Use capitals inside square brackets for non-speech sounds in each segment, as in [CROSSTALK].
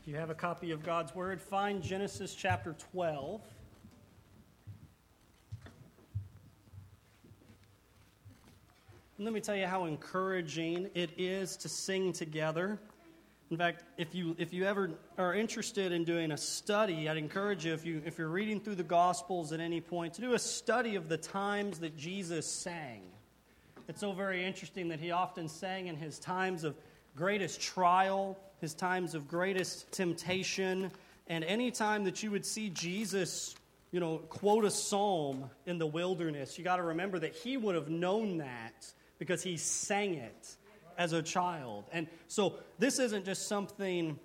If you have a copy of God's Word, find Genesis chapter 12. And let me tell you how encouraging it is to sing together. In fact, if you, if you ever are interested in doing a study, I'd encourage you, if, you, if you're reading through the Gospels at any point, to do a study of the times that Jesus sang. It's so very interesting that he often sang in his times of greatest trial, his times of greatest temptation, and any time that you would see Jesus, you know, quote a psalm in the wilderness, you got to remember that he would have known that because he sang it as a child. And so this isn't just something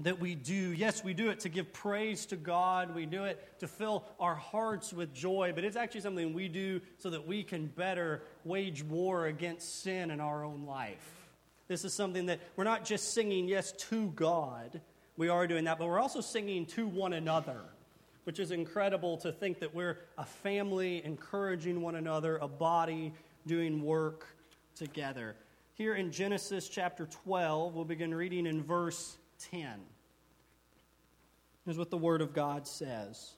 that we do. Yes, we do it to give praise to God. We do it to fill our hearts with joy, but it's actually something we do so that we can better wage war against sin in our own life. This is something that we're not just singing, yes, to God. We are doing that, but we're also singing to one another, which is incredible to think that we're a family encouraging one another, a body doing work together. Here in Genesis chapter 12, we'll begin reading in verse 10. Here's what the Word of God says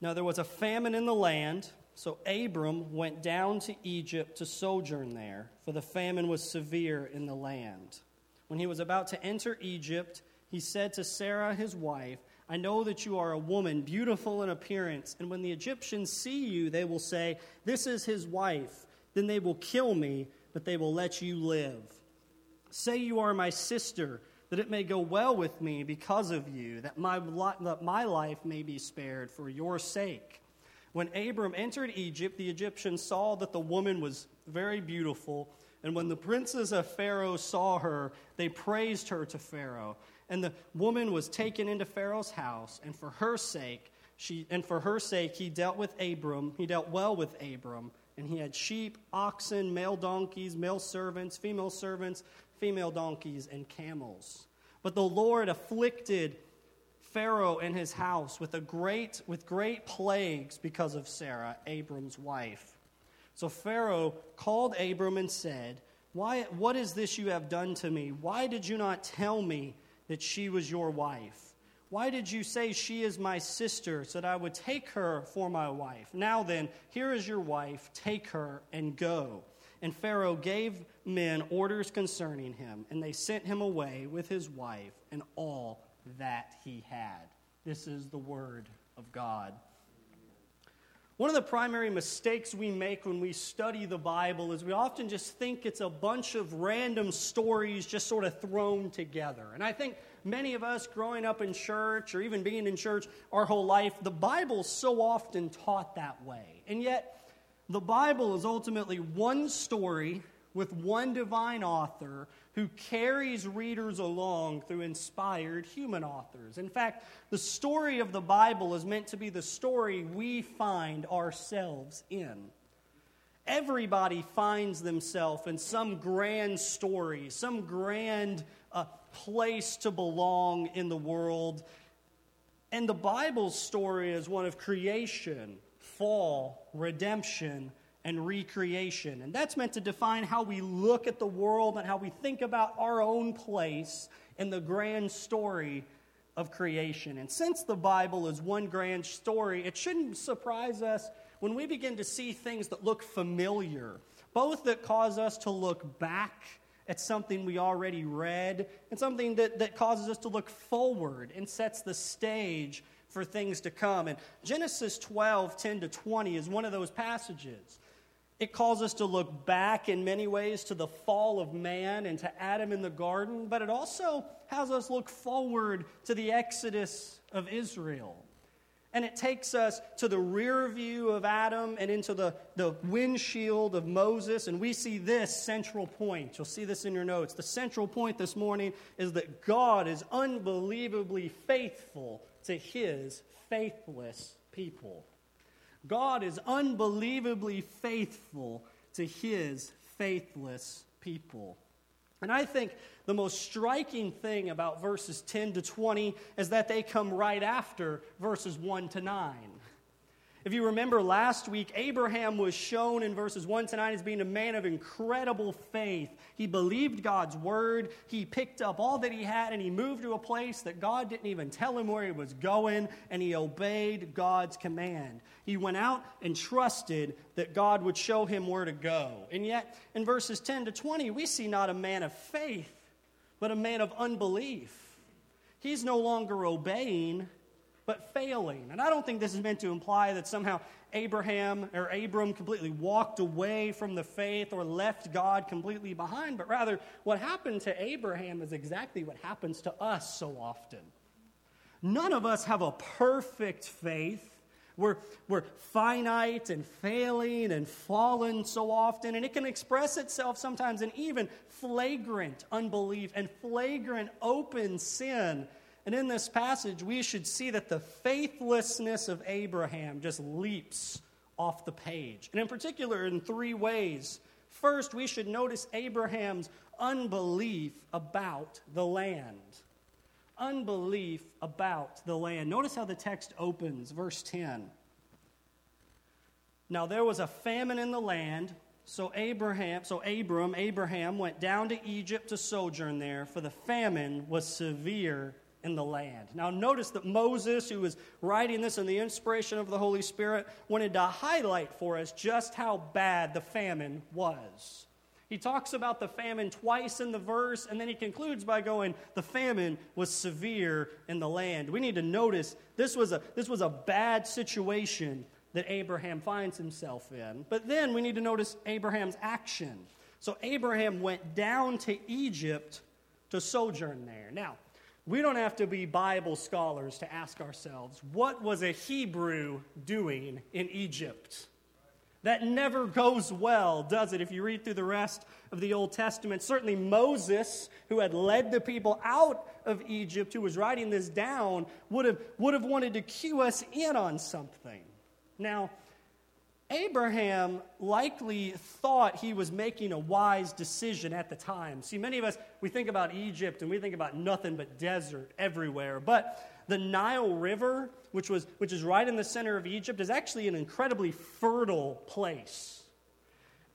Now there was a famine in the land so Abram went down to Egypt to sojourn there, for the famine was severe in the land. When he was about to enter Egypt, he said to Sarah, his wife, I know that you are a woman, beautiful in appearance, and when the Egyptians see you, they will say, This is his wife. Then they will kill me, but they will let you live. Say you are my sister, that it may go well with me because of you, that my, that my life may be spared for your sake. When Abram entered Egypt, the Egyptians saw that the woman was very beautiful. And when the princes of Pharaoh saw her, they praised her to Pharaoh. And the woman was taken into Pharaoh's house, and for her sake, she, and for her sake, he dealt with Abram. He dealt well with Abram, and he had sheep, oxen, male donkeys, male servants, female servants, female donkeys, and camels. But the Lord afflicted Pharaoh and his house with, a great, with great plagues because of Sarah, Abram's wife. So Pharaoh called Abram and said, Why, What is this you have done to me? Why did you not tell me that she was your wife? Why did you say she is my sister so that I would take her for my wife? Now then, here is your wife, take her and go. And Pharaoh gave men orders concerning him, and they sent him away with his wife and all that he had. This is the Word of God. One of the primary mistakes we make when we study the Bible is we often just think it's a bunch of random stories just sort of thrown together. And I think many of us growing up in church or even being in church our whole life, the Bible's so often taught that way. And yet, the Bible is ultimately one story with one divine author who carries readers along through inspired human authors. In fact, the story of the Bible is meant to be the story we find ourselves in. Everybody finds themselves in some grand story, some grand uh, place to belong in the world. And the Bible's story is one of creation, fall, redemption, and recreation. And that's meant to define how we look at the world and how we think about our own place in the grand story of creation. And since the Bible is one grand story, it shouldn't surprise us when we begin to see things that look familiar, both that cause us to look back at something we already read and something that, that causes us to look forward and sets the stage for things to come. And Genesis 12, 10 to 20 is one of those passages. It calls us to look back in many ways to the fall of man and to Adam in the garden, but it also has us look forward to the exodus of Israel. And it takes us to the rear view of Adam and into the, the windshield of Moses. And we see this central point. You'll see this in your notes. The central point this morning is that God is unbelievably faithful to his faithless people. God is unbelievably faithful to his faithless people. And I think the most striking thing about verses 10 to 20 is that they come right after verses 1 to 9. If you remember last week, Abraham was shown in verses 1 to 9 as being a man of incredible faith. He believed God's word, he picked up all that he had, and he moved to a place that God didn't even tell him where he was going, and he obeyed God's command. He went out and trusted that God would show him where to go. And yet, in verses 10 to 20, we see not a man of faith, but a man of unbelief. He's no longer obeying but failing. And I don't think this is meant to imply that somehow Abraham or Abram completely walked away from the faith or left God completely behind, but rather what happened to Abraham is exactly what happens to us so often. None of us have a perfect faith. We're, we're finite and failing and fallen so often, and it can express itself sometimes in even flagrant unbelief and flagrant open sin and in this passage, we should see that the faithlessness of Abraham just leaps off the page. And in particular, in three ways. First, we should notice Abraham's unbelief about the land. Unbelief about the land. Notice how the text opens, verse 10. Now there was a famine in the land, so Abraham, so Abram, Abraham went down to Egypt to sojourn there, for the famine was severe in the land. Now, notice that Moses, who was writing this in the inspiration of the Holy Spirit, wanted to highlight for us just how bad the famine was. He talks about the famine twice in the verse, and then he concludes by going, The famine was severe in the land. We need to notice this was a, this was a bad situation that Abraham finds himself in. But then we need to notice Abraham's action. So Abraham went down to Egypt to sojourn there. Now, we don't have to be Bible scholars to ask ourselves what was a Hebrew doing in Egypt? That never goes well, does it? If you read through the rest of the Old Testament, certainly Moses, who had led the people out of Egypt, who was writing this down, would have, would have wanted to cue us in on something. Now, Abraham likely thought he was making a wise decision at the time. See, many of us, we think about Egypt and we think about nothing but desert everywhere. But the Nile River, which, was, which is right in the center of Egypt, is actually an incredibly fertile place.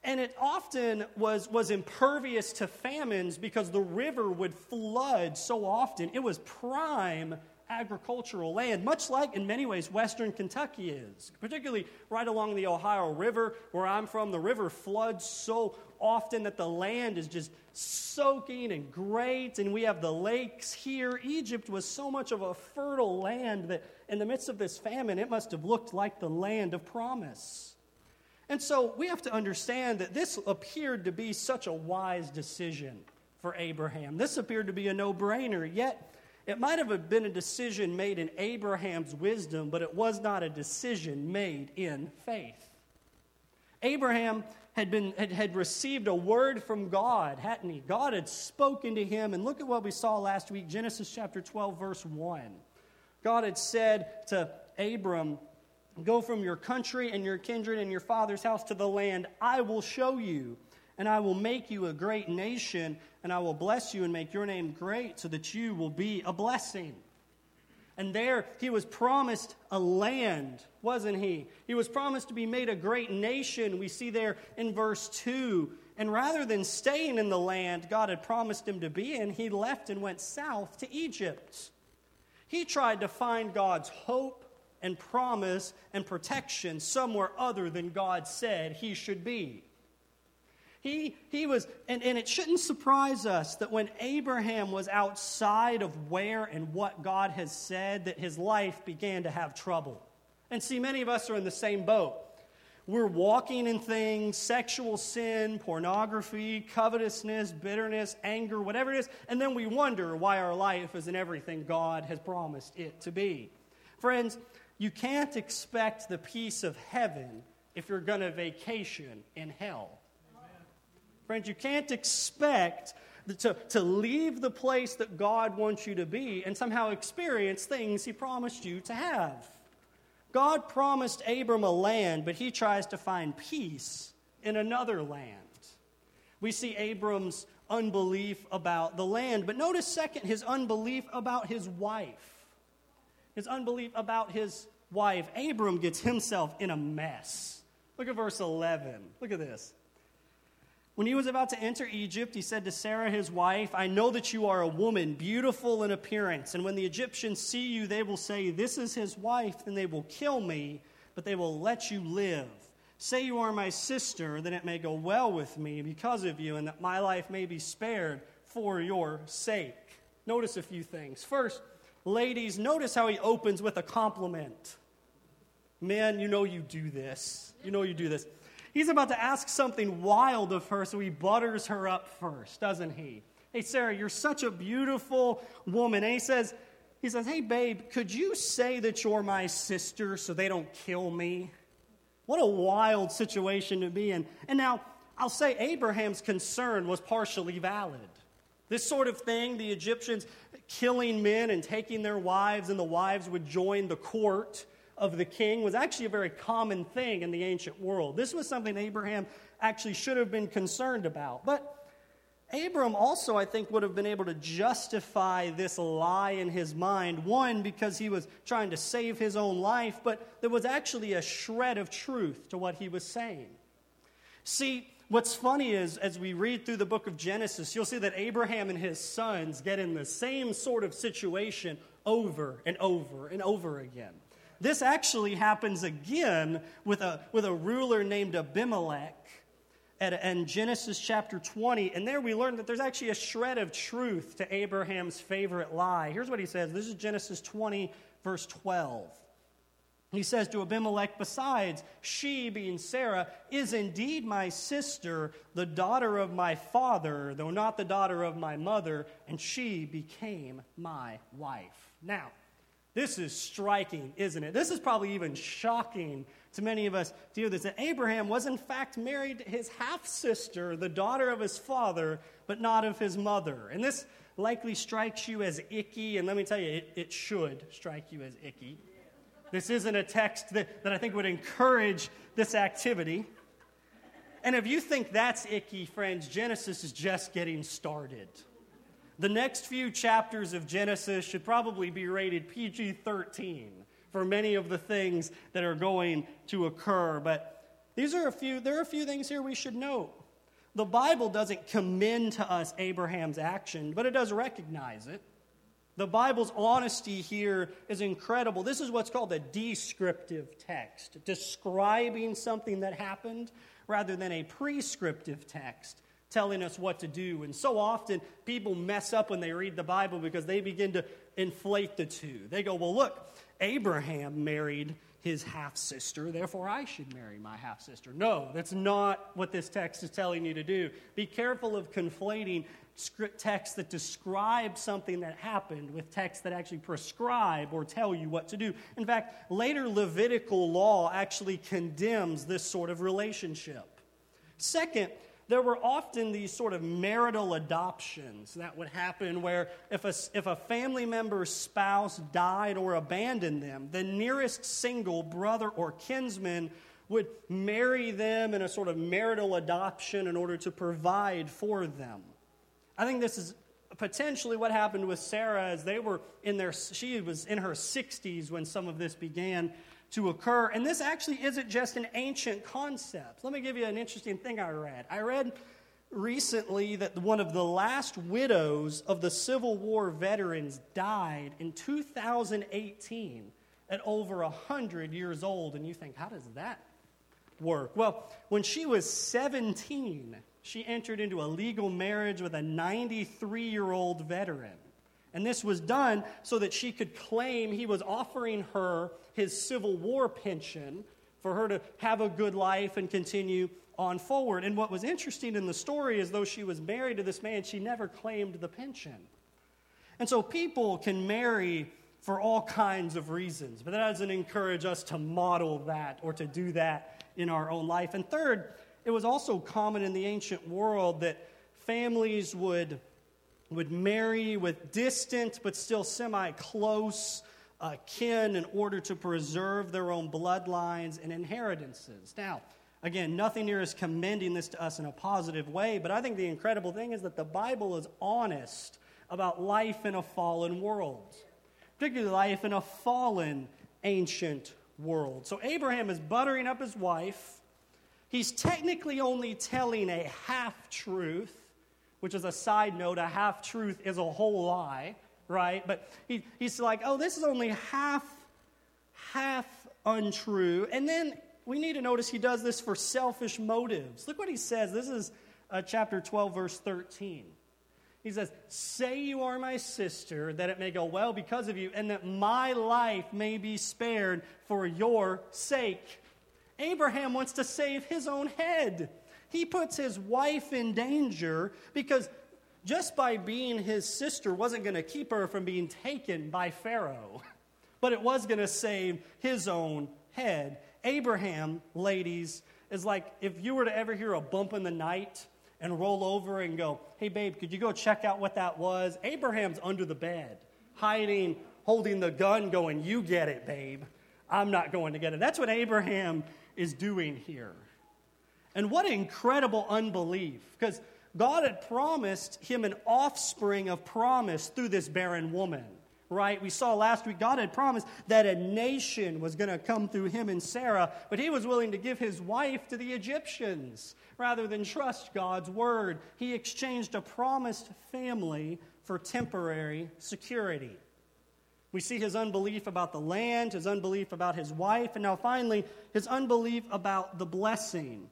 And it often was, was impervious to famines because the river would flood so often. It was prime agricultural land, much like in many ways Western Kentucky is, particularly right along the Ohio River, where I'm from. The river floods so often that the land is just soaking and great, and we have the lakes here. Egypt was so much of a fertile land that in the midst of this famine, it must have looked like the land of promise. And so we have to understand that this appeared to be such a wise decision for Abraham. This appeared to be a no brainer, yet it might have been a decision made in Abraham's wisdom, but it was not a decision made in faith. Abraham had, been, had, had received a word from God, hadn't he? God had spoken to him, and look at what we saw last week Genesis chapter 12, verse 1. God had said to Abram, Go from your country and your kindred and your father's house to the land I will show you and I will make you a great nation, and I will bless you and make your name great so that you will be a blessing. And there he was promised a land, wasn't he? He was promised to be made a great nation. We see there in verse 2. And rather than staying in the land God had promised him to be in, he left and went south to Egypt. He tried to find God's hope and promise and protection somewhere other than God said he should be. He, he was, and, and it shouldn't surprise us that when Abraham was outside of where and what God has said, that his life began to have trouble. And see, many of us are in the same boat. We're walking in things, sexual sin, pornography, covetousness, bitterness, anger, whatever it is, and then we wonder why our life isn't everything God has promised it to be. Friends, you can't expect the peace of heaven if you're going to vacation in hell. Friends, you can't expect to, to leave the place that God wants you to be and somehow experience things He promised you to have. God promised Abram a land, but he tries to find peace in another land. We see Abram's unbelief about the land, but notice, second, his unbelief about his wife, his unbelief about his wife, Abram gets himself in a mess. Look at verse 11. Look at this. When he was about to enter Egypt, he said to Sarah, his wife, I know that you are a woman, beautiful in appearance. And when the Egyptians see you, they will say, This is his wife, Then they will kill me, but they will let you live. Say you are my sister, then it may go well with me because of you, and that my life may be spared for your sake. Notice a few things. First, ladies, notice how he opens with a compliment. Men, you know you do this. You know you do this. He's about to ask something wild of her, so he butters her up first, doesn't he? Hey, Sarah, you're such a beautiful woman. And he says, he says, Hey, babe, could you say that you're my sister so they don't kill me? What a wild situation to be in. And now, I'll say Abraham's concern was partially valid. This sort of thing, the Egyptians killing men and taking their wives, and the wives would join the court of the king, was actually a very common thing in the ancient world. This was something Abraham actually should have been concerned about. But Abram also, I think, would have been able to justify this lie in his mind. One, because he was trying to save his own life, but there was actually a shred of truth to what he was saying. See, what's funny is, as we read through the book of Genesis, you'll see that Abraham and his sons get in the same sort of situation over and over and over again. This actually happens again with a, with a ruler named Abimelech at, in Genesis chapter 20. And there we learn that there's actually a shred of truth to Abraham's favorite lie. Here's what he says this is Genesis 20, verse 12. He says to Abimelech, Besides, she, being Sarah, is indeed my sister, the daughter of my father, though not the daughter of my mother, and she became my wife. Now, this is striking, isn't it? This is probably even shocking to many of us to hear this that Abraham was, in fact, married to his half sister, the daughter of his father, but not of his mother. And this likely strikes you as icky, and let me tell you, it, it should strike you as icky. This isn't a text that, that I think would encourage this activity. And if you think that's icky, friends, Genesis is just getting started. The next few chapters of Genesis should probably be rated PG 13 for many of the things that are going to occur. But these are a few, there are a few things here we should note. The Bible doesn't commend to us Abraham's action, but it does recognize it. The Bible's honesty here is incredible. This is what's called a descriptive text, describing something that happened rather than a prescriptive text telling us what to do. And so often people mess up when they read the Bible because they begin to inflate the two. They go, well, look, Abraham married his half sister, therefore I should marry my half sister. No, that's not what this text is telling you to do. Be careful of conflating script texts that describe something that happened with texts that actually prescribe or tell you what to do. In fact, later Levitical law actually condemns this sort of relationship. Second, there were often these sort of marital adoptions that would happen where if a, if a family member's spouse died or abandoned them, the nearest single brother or kinsman would marry them in a sort of marital adoption in order to provide for them. I think this is potentially what happened with Sarah as they were in their she was in her 60s when some of this began to occur. And this actually isn't just an ancient concept. Let me give you an interesting thing I read. I read recently that one of the last widows of the Civil War veterans died in 2018 at over 100 years old. And you think, how does that work? Well, when she was 17, she entered into a legal marriage with a 93 year old veteran. And this was done so that she could claim he was offering her his Civil War pension for her to have a good life and continue on forward. And what was interesting in the story is though she was married to this man, she never claimed the pension. And so people can marry for all kinds of reasons, but that doesn't encourage us to model that or to do that in our own life. And third, it was also common in the ancient world that families would would marry with distant but still semi close uh, kin in order to preserve their own bloodlines and inheritances. Now, again, nothing here is commending this to us in a positive way, but I think the incredible thing is that the Bible is honest about life in a fallen world, particularly life in a fallen ancient world. So Abraham is buttering up his wife. He's technically only telling a half truth, which is a side note. A half truth is a whole lie, right? But he, he's like, oh, this is only half, half untrue. And then we need to notice he does this for selfish motives. Look what he says. This is uh, chapter 12, verse 13. He says, Say you are my sister, that it may go well because of you, and that my life may be spared for your sake. Abraham wants to save his own head. He puts his wife in danger because just by being his sister wasn't going to keep her from being taken by Pharaoh, [LAUGHS] but it was going to save his own head. Abraham, ladies, is like if you were to ever hear a bump in the night and roll over and go, Hey, babe, could you go check out what that was? Abraham's under the bed, hiding, holding the gun, going, You get it, babe. I'm not going to get it. That's what Abraham is doing here. And what incredible unbelief, because God had promised him an offspring of promise through this barren woman right? We saw last week God had promised that a nation was going to come through him and Sarah, but he was willing to give his wife to the Egyptians rather than trust God's word. He exchanged a promised family for temporary security. We see his unbelief about the land, his unbelief about his wife, and now finally, his unbelief about the blessing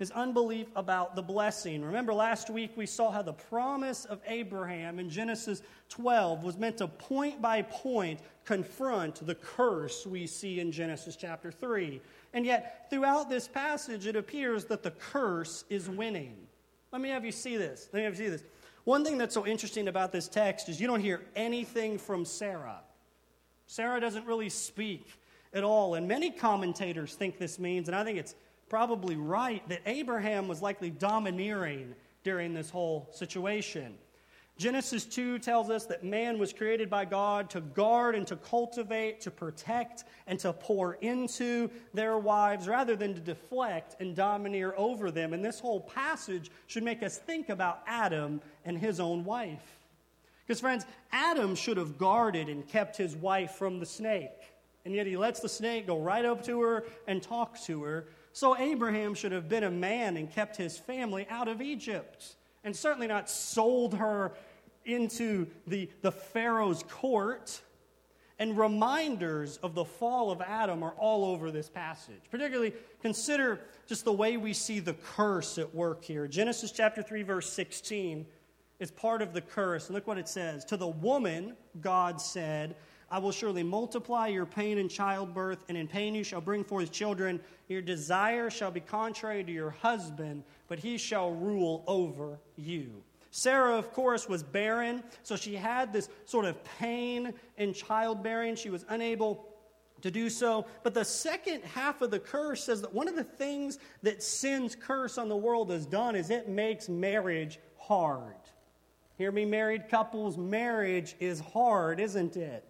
his unbelief about the blessing. Remember, last week we saw how the promise of Abraham in Genesis 12 was meant to point by point confront the curse we see in Genesis chapter 3. And yet, throughout this passage, it appears that the curse is winning. Let me have you see this. Let me have you see this. One thing that's so interesting about this text is you don't hear anything from Sarah. Sarah doesn't really speak at all. And many commentators think this means, and I think it's probably right that Abraham was likely domineering during this whole situation. Genesis 2 tells us that man was created by God to guard and to cultivate, to protect, and to pour into their wives rather than to deflect and domineer over them. And this whole passage should make us think about Adam and his own wife. Because, friends, Adam should have guarded and kept his wife from the snake. And yet he lets the snake go right up to her and talk to her. So Abraham should have been a man and kept his family out of Egypt, and certainly not sold her into the, the Pharaoh's court. And reminders of the fall of Adam are all over this passage. Particularly, consider just the way we see the curse at work here. Genesis chapter 3, verse 16 is part of the curse. Look what it says To the woman, God said, I will surely multiply your pain in childbirth, and in pain you shall bring forth children. Your desire shall be contrary to your husband, but he shall rule over you. Sarah, of course, was barren, so she had this sort of pain in childbearing. She was unable to do so. But the second half of the curse says that one of the things that sin's curse on the world has done is it makes marriage hard. Hear me, married couples, marriage is hard, isn't it?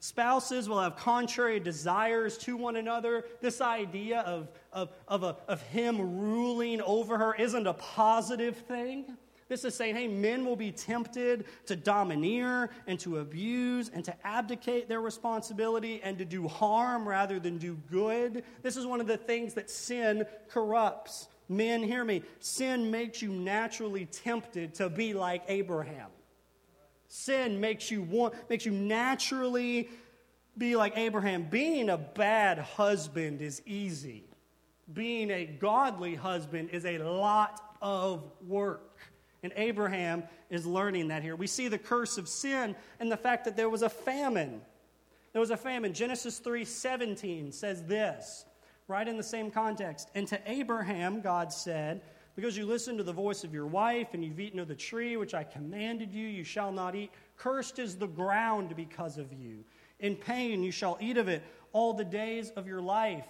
Spouses will have contrary desires to one another. This idea of, of, of, a, of him ruling over her isn't a positive thing. This is saying, hey, men will be tempted to domineer and to abuse and to abdicate their responsibility and to do harm rather than do good. This is one of the things that sin corrupts. Men, hear me. Sin makes you naturally tempted to be like Abraham. Sin makes you want, makes you naturally be like Abraham. Being a bad husband is easy. Being a godly husband is a lot of work. And Abraham is learning that here. We see the curse of sin and the fact that there was a famine. There was a famine. Genesis 3:17 says this, right in the same context. And to Abraham God said, because you listened to the voice of your wife and you've eaten of the tree which I commanded you, you shall not eat. Cursed is the ground because of you. In pain you shall eat of it all the days of your life.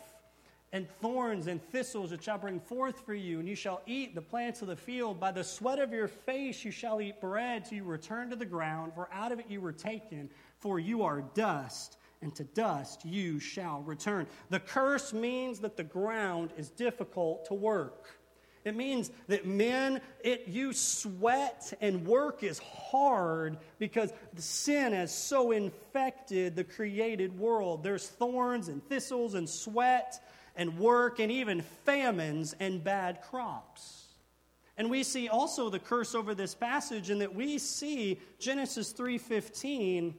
And thorns and thistles it shall bring forth for you, and you shall eat the plants of the field. By the sweat of your face you shall eat bread till you return to the ground, for out of it you were taken, for you are dust, and to dust you shall return. The curse means that the ground is difficult to work. It means that men, it, you sweat and work is hard because sin has so infected the created world. There's thorns and thistles and sweat and work and even famines and bad crops. And we see also the curse over this passage in that we see Genesis 3:15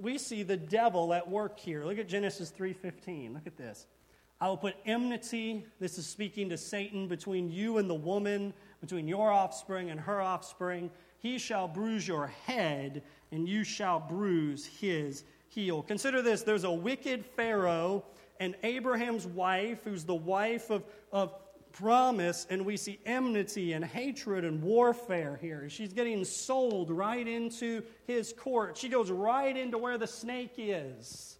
we see the devil at work here. Look at Genesis 3:15. Look at this. I will put enmity, this is speaking to Satan, between you and the woman, between your offspring and her offspring. He shall bruise your head, and you shall bruise his heel. Consider this there's a wicked Pharaoh and Abraham's wife, who's the wife of, of promise, and we see enmity and hatred and warfare here. She's getting sold right into his court. She goes right into where the snake is.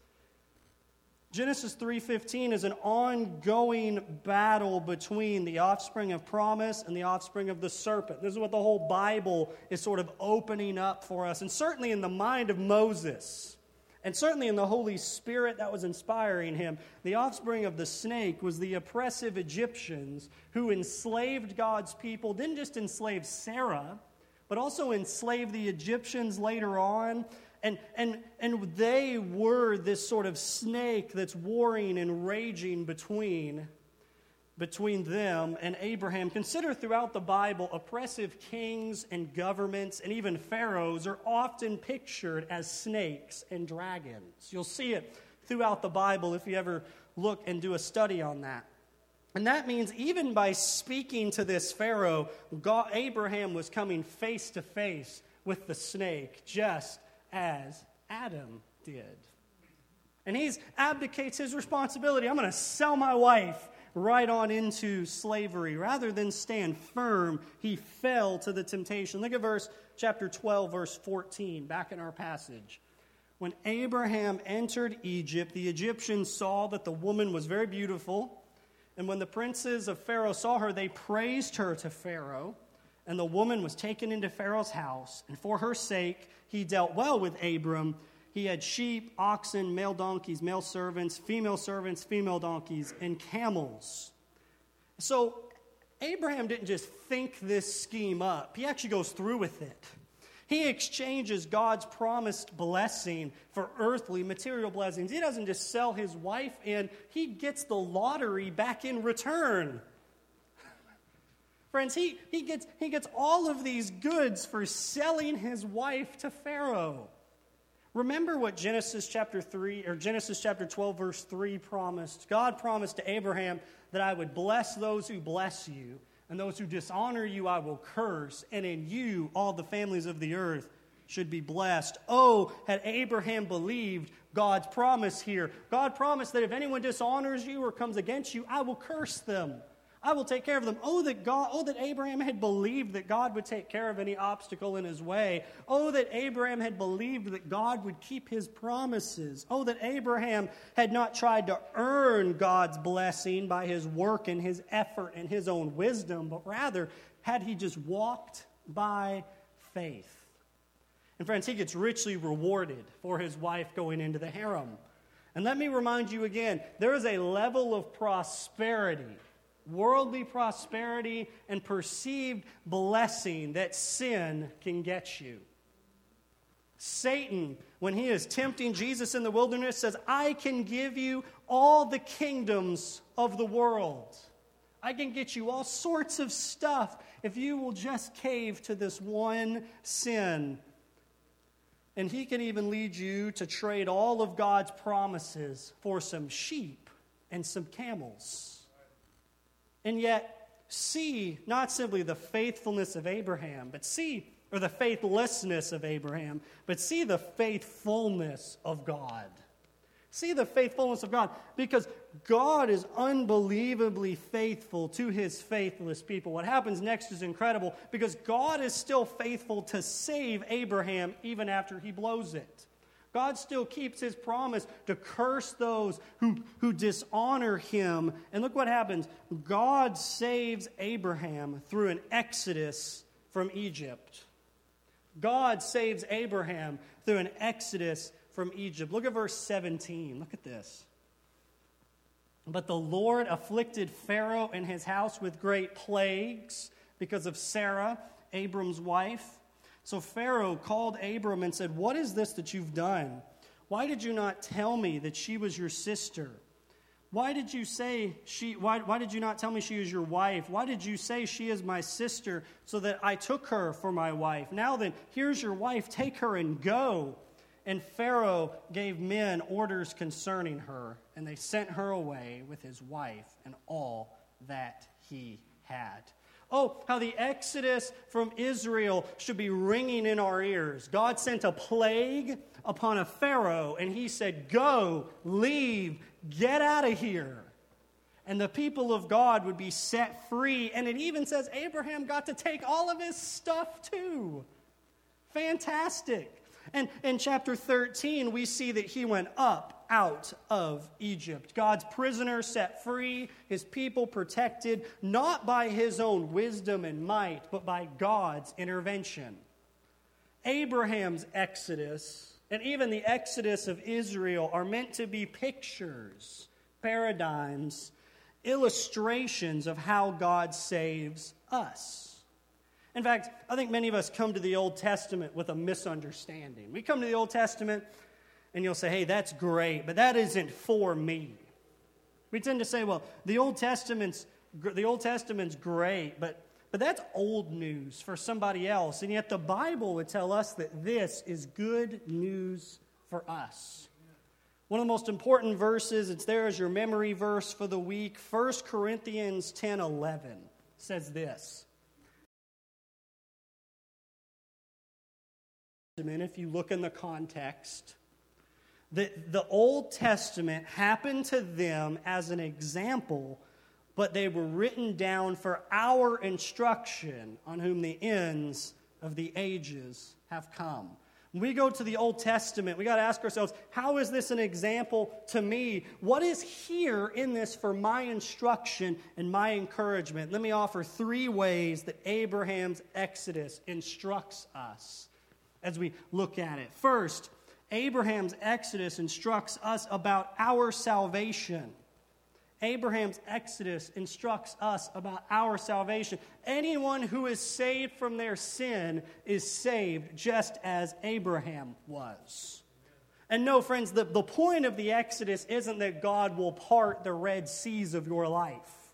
Genesis 3:15 is an ongoing battle between the offspring of promise and the offspring of the serpent. This is what the whole Bible is sort of opening up for us. And certainly in the mind of Moses, and certainly in the Holy Spirit that was inspiring him, the offspring of the snake was the oppressive Egyptians who enslaved God's people, didn't just enslave Sarah, but also enslaved the Egyptians later on and, and, and they were this sort of snake that's warring and raging between, between them and Abraham. Consider throughout the Bible, oppressive kings and governments and even pharaohs are often pictured as snakes and dragons. You'll see it throughout the Bible if you ever look and do a study on that. And that means even by speaking to this Pharaoh, God, Abraham was coming face to face with the snake, just as Adam did. And he abdicates his responsibility. I'm going to sell my wife right on into slavery. Rather than stand firm, he fell to the temptation. Look at verse chapter 12, verse 14, back in our passage. When Abraham entered Egypt, the Egyptians saw that the woman was very beautiful. And when the princes of Pharaoh saw her, they praised her to Pharaoh. And the woman was taken into Pharaoh's house, and for her sake he dealt well with Abram. He had sheep, oxen, male donkeys, male servants, female servants, female donkeys, and camels. So Abraham didn't just think this scheme up, he actually goes through with it. He exchanges God's promised blessing for earthly material blessings. He doesn't just sell his wife in, he gets the lottery back in return. Friends, he, he, gets, he gets all of these goods for selling his wife to Pharaoh. Remember what Genesis chapter 3 or Genesis chapter 12 verse 3 promised. God promised to Abraham that I would bless those who bless you and those who dishonor you I will curse and in you all the families of the earth should be blessed. Oh, had Abraham believed God's promise here. God promised that if anyone dishonors you or comes against you, I will curse them. I will take care of them. Oh, that God, oh, that Abraham had believed that God would take care of any obstacle in his way. Oh, that Abraham had believed that God would keep his promises. Oh, that Abraham had not tried to earn God's blessing by his work and his effort and his own wisdom, but rather had he just walked by faith. And friends, he gets richly rewarded for his wife going into the harem. And let me remind you again there is a level of prosperity worldly prosperity and perceived blessing that sin can get you. Satan, when he is tempting Jesus in the wilderness, says, I can give you all the kingdoms of the world. I can get you all sorts of stuff if you will just cave to this one sin. And he can even lead you to trade all of God's promises for some sheep and some camels. And yet, see not simply the faithfulness of Abraham, but see, or the faithlessness of Abraham, but see the faithfulness of God. See the faithfulness of God because God is unbelievably faithful to his faithless people. What happens next is incredible because God is still faithful to save Abraham even after he blows it. God still keeps his promise to curse those who, who dishonor him. And look what happens God saves Abraham through an exodus from Egypt. God saves Abraham through an exodus from Egypt. Look at verse 17. Look at this. But the Lord afflicted Pharaoh and his house with great plagues because of Sarah, Abram's wife. So Pharaoh called Abram and said, What is this that you've done? Why did you not tell me that she was your sister? Why did you say she why, why did you not tell me she is your wife? Why did you say she is my sister so that I took her for my wife? Now then, here's your wife, take her and go. And Pharaoh gave men orders concerning her, and they sent her away with his wife and all that he had. Oh, how the exodus from Israel should be ringing in our ears. God sent a plague upon a Pharaoh, and he said, Go, leave, get out of here. And the people of God would be set free. And it even says Abraham got to take all of his stuff too. Fantastic. And in chapter 13, we see that he went up out of Egypt. God's prisoner set free, his people protected, not by his own wisdom and might, but by God's intervention. Abraham's exodus and even the exodus of Israel are meant to be pictures, paradigms, illustrations of how God saves us. In fact, I think many of us come to the Old Testament with a misunderstanding. We come to the Old Testament and you'll say, hey, that's great, but that isn't for me. We tend to say, well, the Old Testament's, the Old Testament's great, but, but that's old news for somebody else. And yet the Bible would tell us that this is good news for us. One of the most important verses, it's there as your memory verse for the week, 1 Corinthians 10 11 says this. if you look in the context, that the Old Testament happened to them as an example, but they were written down for our instruction on whom the ends of the ages have come. When we go to the Old Testament, we got to ask ourselves, how is this an example to me? What is here in this for my instruction and my encouragement? Let me offer three ways that Abraham's Exodus instructs us as we look at it. First, Abraham's Exodus instructs us about our salvation. Abraham's Exodus instructs us about our salvation. Anyone who is saved from their sin is saved just as Abraham was. And no, friends, the, the point of the Exodus isn't that God will part the Red Seas of your life.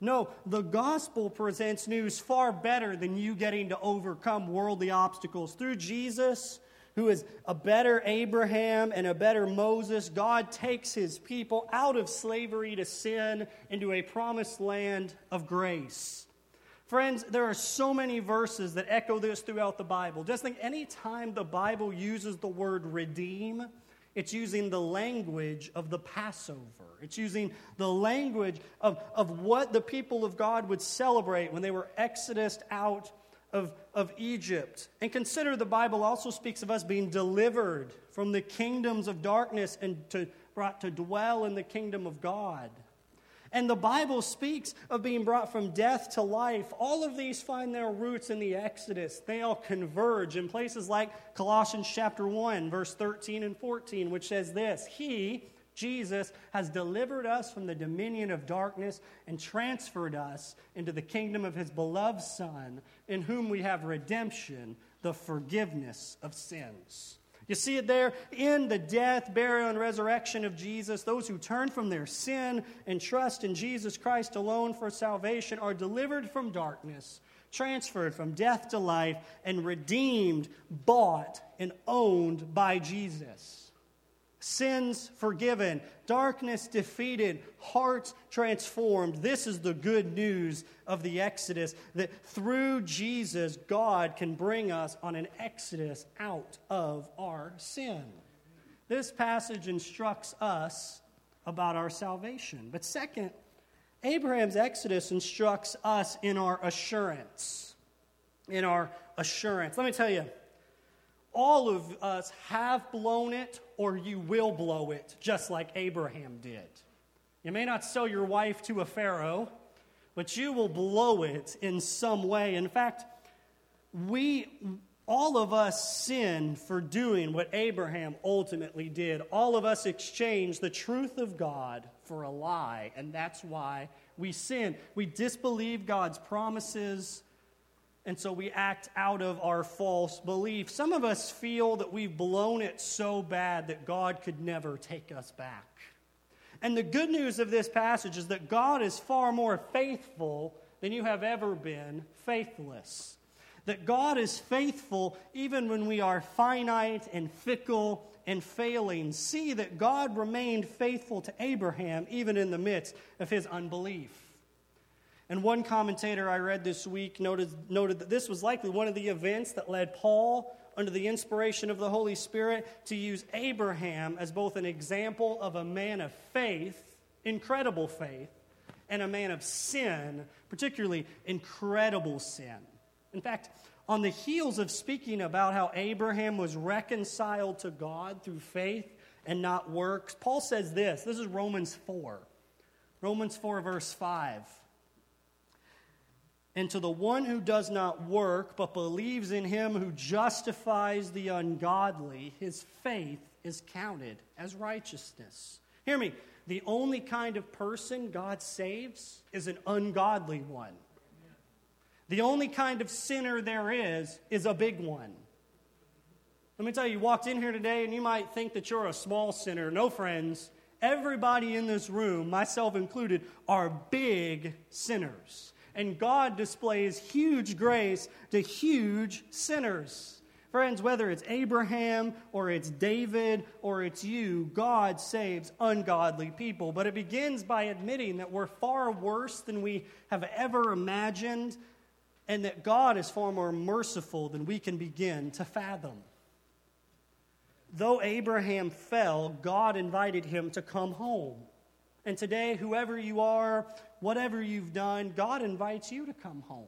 No, the gospel presents news far better than you getting to overcome worldly obstacles. Through Jesus, who is a better Abraham and a better Moses, God takes his people out of slavery to sin into a promised land of grace. Friends, there are so many verses that echo this throughout the Bible. Just think anytime the Bible uses the word redeem, it's using the language of the Passover. It's using the language of, of what the people of God would celebrate when they were exodused out of, of Egypt. And consider the Bible also speaks of us being delivered from the kingdoms of darkness and to, brought to dwell in the kingdom of God. And the Bible speaks of being brought from death to life. All of these find their roots in the Exodus. They all converge in places like Colossians chapter 1, verse 13 and 14, which says this He, Jesus, has delivered us from the dominion of darkness and transferred us into the kingdom of his beloved Son, in whom we have redemption, the forgiveness of sins. You see it there in the death, burial, and resurrection of Jesus. Those who turn from their sin and trust in Jesus Christ alone for salvation are delivered from darkness, transferred from death to life, and redeemed, bought, and owned by Jesus sins forgiven, darkness defeated, hearts transformed. This is the good news of the Exodus that through Jesus, God can bring us on an exodus out of our sin. This passage instructs us about our salvation. But second, Abraham's Exodus instructs us in our assurance. In our assurance. Let me tell you, all of us have blown it or you will blow it, just like Abraham did. You may not sell your wife to a Pharaoh, but you will blow it in some way. In fact, we, all of us sin for doing what Abraham ultimately did. All of us exchange the truth of God for a lie, and that's why we sin. We disbelieve God's promises, and so we act out of our false belief. Some of us feel that we've blown it so bad that God could never take us back. And the good news of this passage is that God is far more faithful than you have ever been faithless. That God is faithful even when we are finite and fickle and failing. See that God remained faithful to Abraham even in the midst of his unbelief. And one commentator I read this week noted, noted that this was likely one of the events that led Paul, under the inspiration of the Holy Spirit, to use Abraham as both an example of a man of faith, incredible faith, and a man of sin, particularly incredible sin. In fact, on the heels of speaking about how Abraham was reconciled to God through faith and not works, Paul says this. This is Romans 4. Romans 4, verse 5. And to the one who does not work, but believes in him who justifies the ungodly, his faith is counted as righteousness. Hear me. The only kind of person God saves is an ungodly one. The only kind of sinner there is is a big one. Let me tell you, you walked in here today and you might think that you're a small sinner. No, friends. Everybody in this room, myself included, are big sinners and God displays huge grace to huge sinners. Friends, whether it's Abraham or it's David or it's you, God saves ungodly people. But it begins by admitting that we're far worse than we have ever imagined and that God is far more merciful than we can begin to fathom. Though Abraham fell, God invited him to come home. And today, whoever you are, whatever you've done, God invites you to come home.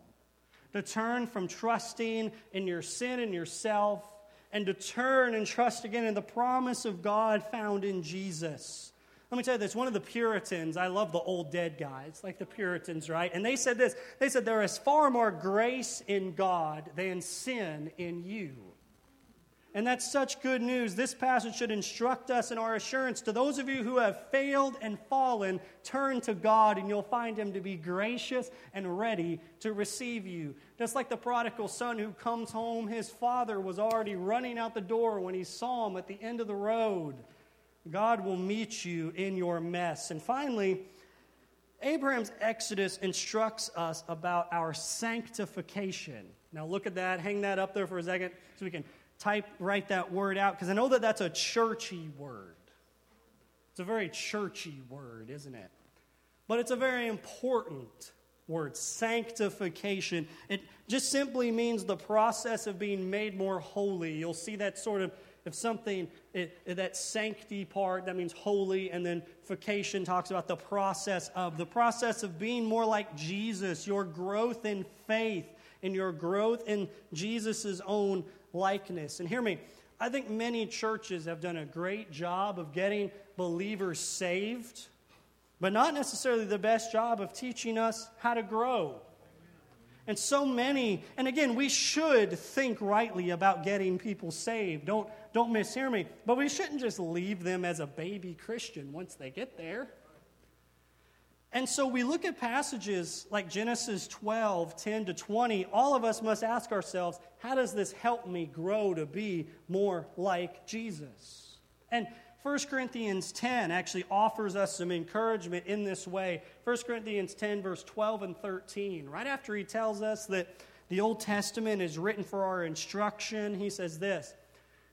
To turn from trusting in your sin and yourself, and to turn and trust again in the promise of God found in Jesus. Let me tell you this one of the Puritans, I love the old dead guys, like the Puritans, right? And they said this they said, There is far more grace in God than sin in you. And that's such good news. This passage should instruct us in our assurance. To those of you who have failed and fallen, turn to God and you'll find Him to be gracious and ready to receive you. Just like the prodigal son who comes home, his father was already running out the door when he saw him at the end of the road. God will meet you in your mess. And finally, Abraham's Exodus instructs us about our sanctification. Now, look at that. Hang that up there for a second so we can type, write that word out because I know that that's a churchy word. It's a very churchy word, isn't it? But it's a very important word sanctification. It just simply means the process of being made more holy. You'll see that sort of if something it, that sanctity part that means holy and then fication talks about the process of the process of being more like jesus your growth in faith and your growth in jesus' own likeness. And hear me, I think many churches have done a great job of getting believers saved, but not necessarily the best job of teaching us how to grow. And so many, and again, we should think rightly about getting people saved. Don't, don't mishear me. But we shouldn't just leave them as a baby Christian once they get there. And so we look at passages like Genesis 12, 10 to 20. All of us must ask ourselves, how does this help me grow to be more like Jesus? And 1 Corinthians 10 actually offers us some encouragement in this way. 1 Corinthians 10, verse 12 and 13. Right after he tells us that the Old Testament is written for our instruction, he says this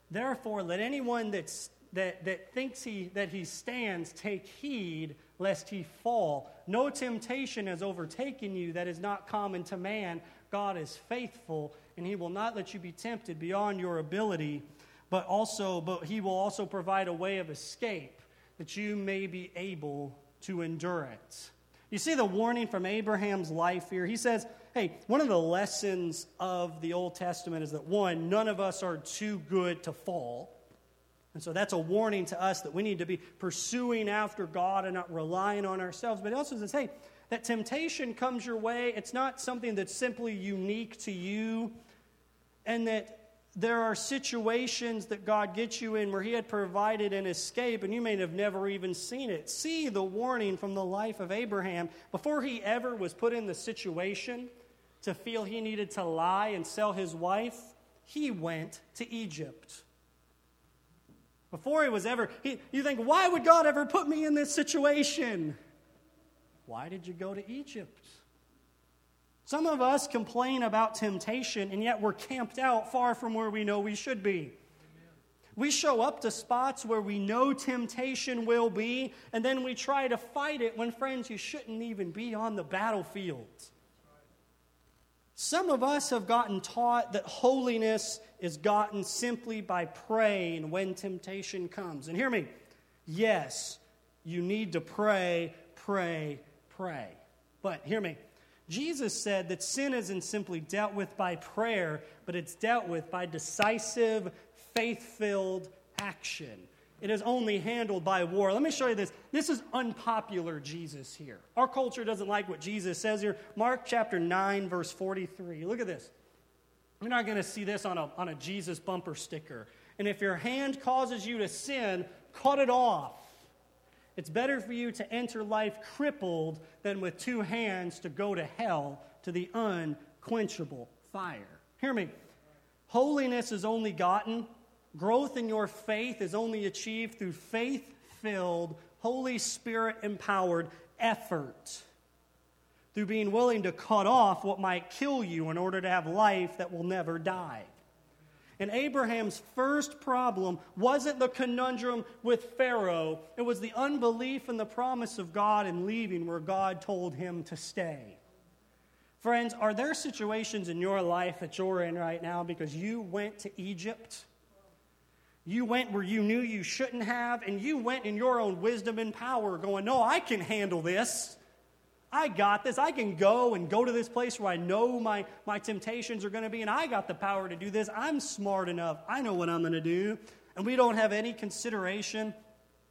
Therefore, let anyone that's, that, that thinks he, that he stands take heed lest he fall. No temptation has overtaken you that is not common to man. God is faithful, and he will not let you be tempted beyond your ability, but also but he will also provide a way of escape that you may be able to endure it. You see the warning from Abraham's life here. He says, hey, one of the lessons of the Old Testament is that one, none of us are too good to fall. And so that's a warning to us that we need to be pursuing after God and not relying on ourselves. But it also says, hey, that temptation comes your way. It's not something that's simply unique to you. And that there are situations that God gets you in where He had provided an escape and you may have never even seen it. See the warning from the life of Abraham. Before he ever was put in the situation to feel he needed to lie and sell his wife, he went to Egypt. Before he was ever, he, you think, why would God ever put me in this situation? Why did you go to Egypt? Some of us complain about temptation, and yet we're camped out far from where we know we should be. We show up to spots where we know temptation will be, and then we try to fight it when, friends, you shouldn't even be on the battlefield. Some of us have gotten taught that holiness is gotten simply by praying when temptation comes. And hear me yes, you need to pray, pray, pray. But hear me Jesus said that sin isn't simply dealt with by prayer, but it's dealt with by decisive, faith filled action. It is only handled by war. Let me show you this. This is unpopular Jesus here. Our culture doesn't like what Jesus says here. Mark chapter 9, verse 43. Look at this. You're not going to see this on a, on a Jesus bumper sticker. And if your hand causes you to sin, cut it off. It's better for you to enter life crippled than with two hands to go to hell, to the unquenchable fire. Hear me. Holiness is only gotten, growth in your faith is only achieved through faith filled, Holy Spirit empowered effort. Through being willing to cut off what might kill you in order to have life that will never die. And Abraham's first problem wasn't the conundrum with Pharaoh, it was the unbelief in the promise of God and leaving where God told him to stay. Friends, are there situations in your life that you're in right now because you went to Egypt? You went where you knew you shouldn't have, and you went in your own wisdom and power, going, No, I can handle this. I got this. I can go and go to this place where I know my, my temptations are going to be, and I got the power to do this. I'm smart enough. I know what I'm going to do. And we don't have any consideration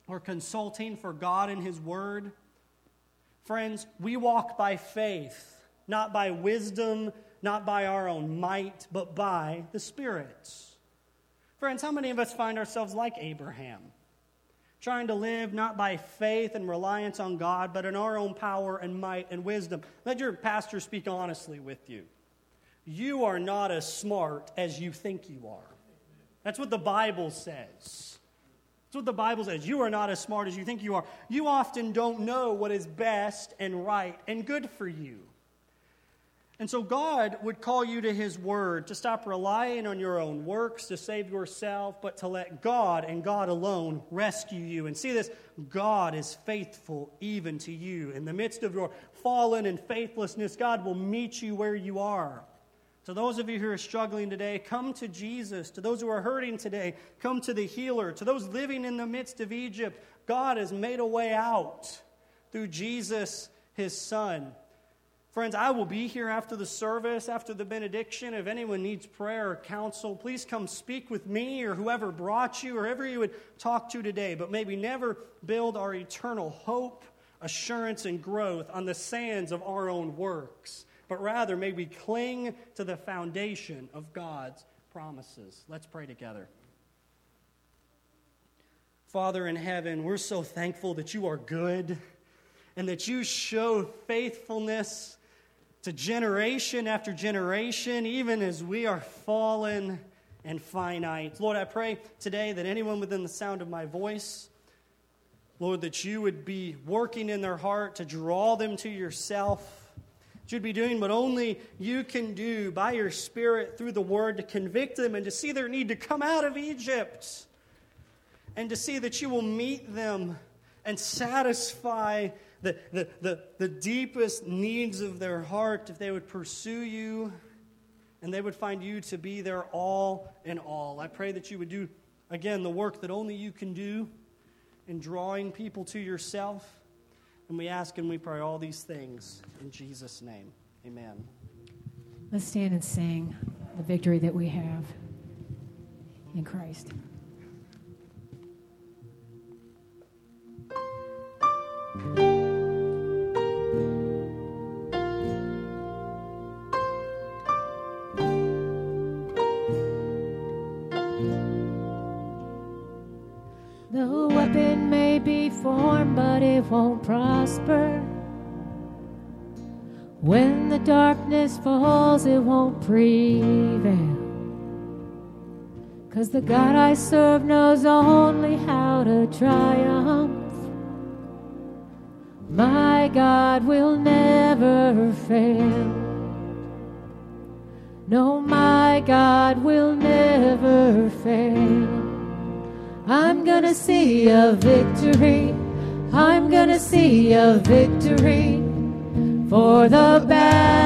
or consulting for God and His Word. Friends, we walk by faith, not by wisdom, not by our own might, but by the Spirit. Friends, how many of us find ourselves like Abraham? trying to live not by faith and reliance on God, but in our own power and might and wisdom. Let your pastor speak honestly with you. You are not as smart as you think you are. That's what the Bible says. That's what the Bible says. You are not as smart as you think you are. You often don't know what is best and right and good for you. And so God would call you to His Word to stop relying on your own works to save yourself, but to let God and God alone rescue you. And see this God is faithful even to you. In the midst of your fallen and faithlessness, God will meet you where you are. To those of you who are struggling today, come to Jesus. To those who are hurting today, come to the healer. To those living in the midst of Egypt, God has made a way out through Jesus, His Son. Friends, I will be here after the service, after the benediction. If anyone needs prayer or counsel, please come speak with me or whoever brought you or whoever you would talk to today. But may we never build our eternal hope, assurance, and growth on the sands of our own works, but rather may we cling to the foundation of God's promises. Let's pray together. Father in heaven, we're so thankful that you are good and that you show faithfulness to generation after generation, even as we are fallen and finite. Lord, I pray today that anyone within the sound of my voice, Lord, that you would be working in their heart to draw them to yourself. You'd be doing what only you can do by your Spirit through the Word to convict them and to see their need to come out of Egypt and to see that you will meet them and satisfy the, the, the, the deepest needs of their heart, if they would pursue you and they would find you to be their all in all. I pray that you would do, again, the work that only you can do in drawing people to yourself. And we ask and we pray all these things in Jesus' name. Amen. Let's stand and sing the victory that we have in Christ. The [LAUGHS] darkness falls, it won't prevail. Cause the God I serve knows only how to triumph. My God will never fail. No, my God will never fail. I'm gonna see a victory. I'm gonna see a victory. For the battle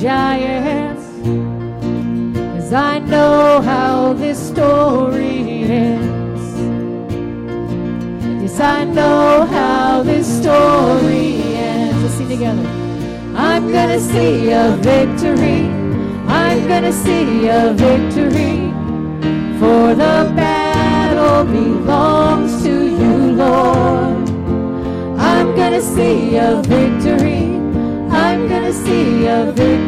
Giants. Cause I know how this story ends. Yes, I know how this story ends. Let's sing together. I'm gonna see a victory. I'm gonna see a victory. For the battle belongs to you, Lord. I'm gonna see a victory. I'm gonna see a victory.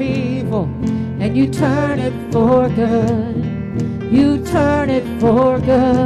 evil and you turn it for good. You turn it for good.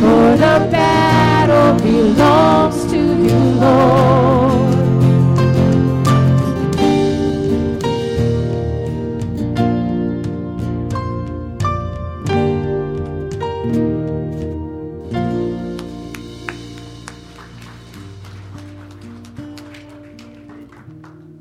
For the battle belongs to you, Lord.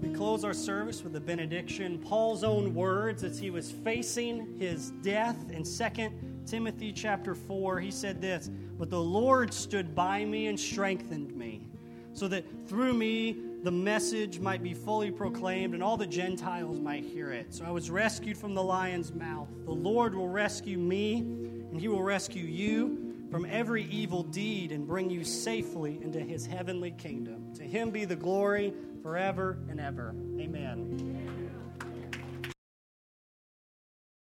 We close our service with a benediction. Paul's own words as he was facing his death in 2 Timothy chapter 4. He said this But the Lord stood by me and strengthened me, so that through me the message might be fully proclaimed and all the Gentiles might hear it. So I was rescued from the lion's mouth. The Lord will rescue me, and he will rescue you from every evil deed and bring you safely into his heavenly kingdom. To him be the glory forever and ever. Amen.